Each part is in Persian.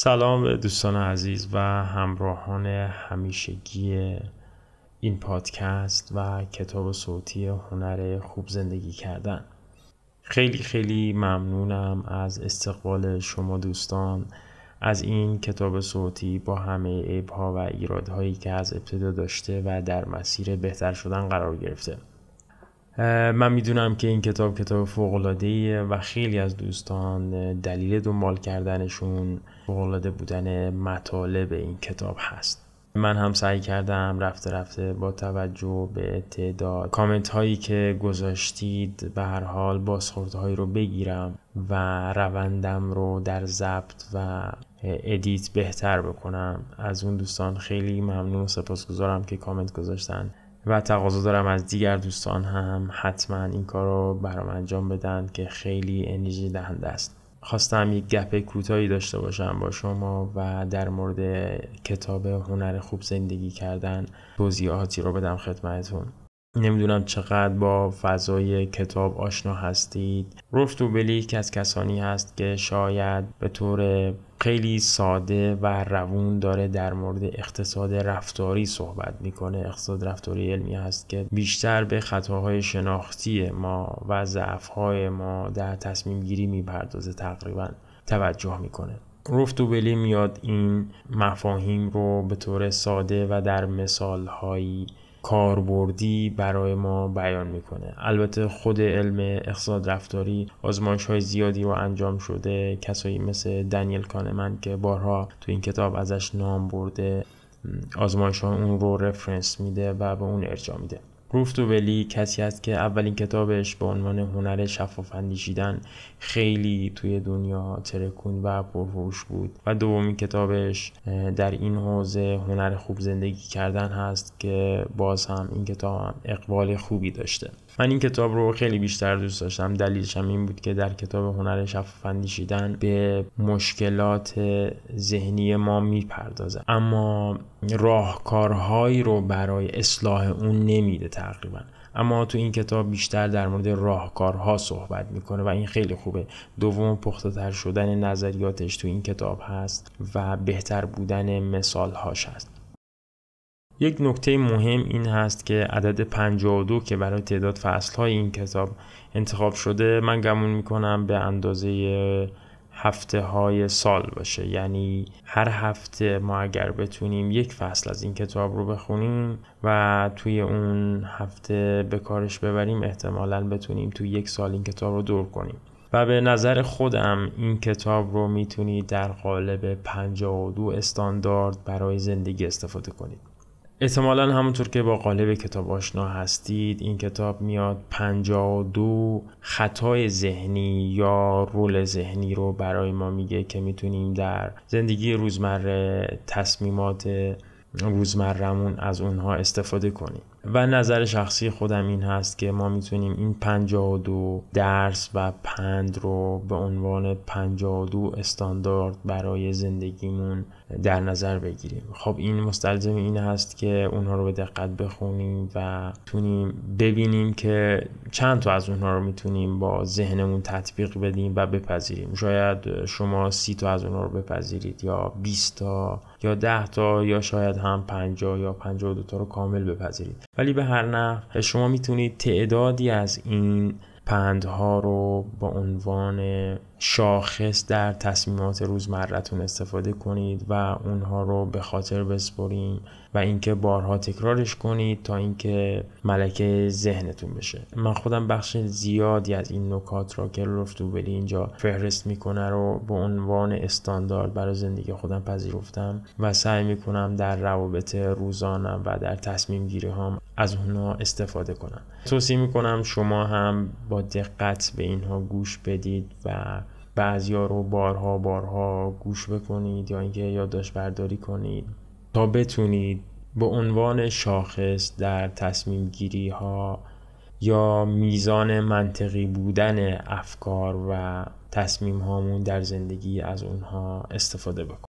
سلام به دوستان عزیز و همراهان همیشگی این پادکست و کتاب صوتی هنر خوب زندگی کردن. خیلی خیلی ممنونم از استقبال شما دوستان از این کتاب صوتی با همه عیبها و ایرادهایی که از ابتدا داشته و در مسیر بهتر شدن قرار گرفته. من می‌دونم که این کتاب کتاب فوقلادهیه و خیلی از دوستان دلیل دنبال کردنشون فوقلاده بودن مطالب این کتاب هست. من هم سعی کردم رفته رفته با توجه به تعداد کامنت هایی که گذاشتید به هر حال بازخوردهایی رو بگیرم و روندم رو در ضبط و edit بهتر بکنم. از اون دوستان خیلی ممنون و سپاسگزارم که کامنت گذاشتن. و تقاضا دارم از دیگر دوستان هم حتما این کار رو برام انجام بدن که خیلی انرژی دهنده است. خواستم یک گپ کوتاهی داشته باشم با شما و در مورد کتاب هنر خوب زندگی کردن توضیحاتی رو بدم خدمتتون. نمی‌دونم چقدر با فضای کتاب آشنا هستید. رفتو بلیک از کسانی هست که شاید به طور خیلی ساده و روون داره در مورد اقتصاد رفتاری صحبت می‌کنه. اقتصاد رفتاری علمی هست که بیشتر به خطاهای شناختی ما و ضعفهای ما در تصمیم گیری می‌پردازه تقریبا توجه می‌کنه. رفتوبلی میاد این مفاهیم رو به طور ساده و در مثالهایی کاربردی برای ما بیان می‌کنه. البته خود علم اقتصاد رفتاری آزمایش های زیادی رو انجام شده. کسایی مثل دنیل کانمن که بارها تو این کتاب ازش نام برده آزمایش اون رو رفرنس میده و به اون ارجاع میده. ولی کسی است که اولین کتابش به عنوان هنر شفاف اندیشیدن خیلی توی دنیا ترکون و پرفروش بود و دومین کتابش در این حوزه هنر خوب زندگی کردن هست که باز هم این کتاب هم اقبال خوبی داشته. من این کتاب رو خیلی بیشتر دوست داشتم. دلیلش هم این بود که در کتاب هنر شفاف اندیشیدن به مشکلات ذهنی ما می‌پردازه. اما راهکارهایی رو برای اصلاح اون نمیده. تقریبا. اما تو این کتاب بیشتر در مورد راهکارها صحبت می‌کنه و این خیلی خوبه. دوم پخته تر شدن نظریاتش تو این کتاب هست و بهتر بودن مثالهاش هست. یک نکته مهم این هست که عدد 52 که برای تعداد فصلهای این کتاب انتخاب شده من گمون می‌کنم به اندازه هفته های سال باشه. یعنی هر هفته ما اگر بتونیم یک فصل از این کتاب رو بخونیم و توی اون هفته به کارش ببریم احتمالا بتونیم توی یک سال این کتاب رو دور کنیم. و به نظر خودم این کتاب رو می‌تونید در قالب 52 استاندارد برای زندگی استفاده کنید. احتمالا همونطور که با قالب کتاب آشنا هستید این کتاب میاد 52 خطای ذهنی یا رول ذهنی رو برای ما میگه که می‌تونیم در زندگی روزمره تصمیمات روزمرمون از اونها استفاده کنیم. و نظر شخصی خودم این هست که ما می‌تونیم این 52 درس و پند رو به عنوان 52 استاندارد برای زندگیمون در نظر بگیریم. خب این مستلزم این هست که اونها رو به دقت بخونیم و تونیم ببینیم که چند تا از اونها رو می‌تونیم با ذهنمون تطبیق بدیم و بپذیریم. شاید شما سی تا از اونها رو بپذیرید یا 20 تا. یا 10 تا یا شاید هم 50 یا 52 تا رو کامل بپذیرید. ولی به هر نحو شما می‌تونید تعدادی از این پندها رو با عنوان شاخص در تصمیمات روزمرتون استفاده کنید و اونها رو به خاطر بسپرین و اینکه بارها تکرارش کنید تا اینکه ملکه ذهنتون بشه. من خودم بخش زیادی از این نکات را که بلی اینجا فهرست می‌کنه رو به عنوان استاندارد برای زندگی خودم پذیرفتم و سعی می‌کنم در روابط روزانم و در تصمیم گیری هم از اونها استفاده کنم. توصیه می‌کنم شما هم با دقت به اینها گوش بدید و بعضیا رو بارها بارها گوش بکنید یا اینکه یادداشت برداری کنید تا بتونید به عنوان شاخص در تصمیم گیری ها یا میزان منطقی بودن افکار و تصمیم هامون در زندگی از اونها استفاده بکنید.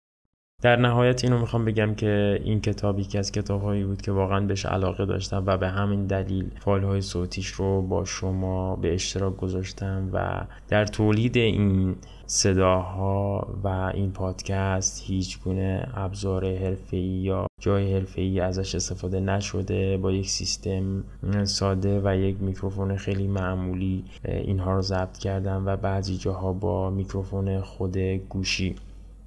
در نهایت اینو می‌خوام بگم که این کتاب یکی از کتابهایی بود که واقعا بهش علاقه داشتم و به همین دلیل فایل های صوتیش رو با شما به اشتراک گذاشتم و در تولید این صداها و این پادکست هیچ گونه ابزار حرفه‌ای یا جای حرفه‌ای ازش استفاده نشده. با یک سیستم ساده و یک میکروفون خیلی معمولی اینها رو ضبط کردم و بعضی جاها با میکروفون خود گوشی.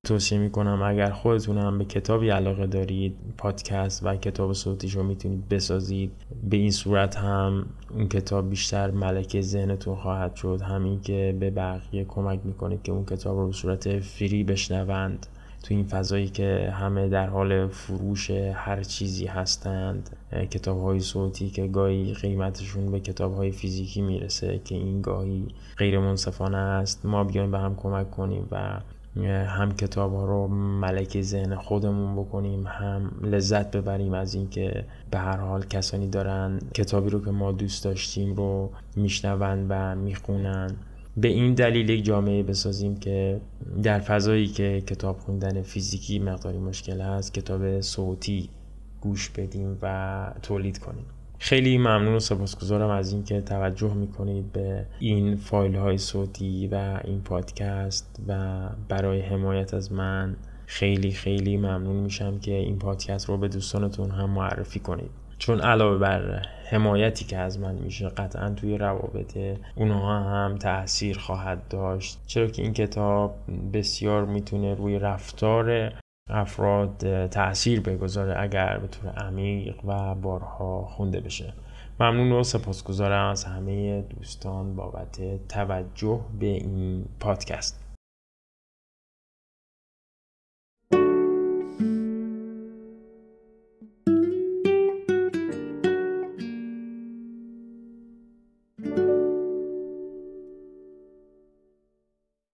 توصیه می‌کنم اگر خودتون هم به کتابی علاقه دارید پادکست و کتاب صوتیش رو می‌تونید بسازید به این صورت هم اون کتاب بیشتر ملکه ذهنتون خواهد شد. همین که به بقیه کمک می‌کنه که اون کتاب رو به صورت فری بشنوند. تو این فضایی که همه در حال فروش هر چیزی هستند کتاب های صوتی که گاهی قیمتشون به کتاب های فیزیکی می‌رسه که این گاهی غیر منصفانه است ما بیایم به هم کمک کنیم و هم کتاب ها رو ملک ذهن خودمون بکنیم هم لذت ببریم از اینکه به هر حال کسانی دارن کتابی رو که ما دوست داشتیم رو میشنوند و می‌خونن. به این دلیل یک جامعه بسازیم که در فضایی که کتاب خوندن فیزیکی مقداری مشکل هست کتاب صوتی گوش بدیم و تولید کنیم. خیلی ممنون و سپاسگزارم از اینکه توجه می‌کنید به این فایل های صوتی و این پادکست و برای حمایت از من خیلی خیلی ممنون میشم که این پادکست رو به دوستانتون هم معرفی کنید. چون علاوه بر حمایتی که از من میشه قطعا توی روابط اونها هم تاثیر خواهد داشت. چرا که این کتاب بسیار می‌تونه روی رفتار افراد تاثیر بگذاره اگر به طور عمیق و بارها خونده بشه. ممنون و سپاسگزارم از همه دوستان بابت توجه به این پادکست.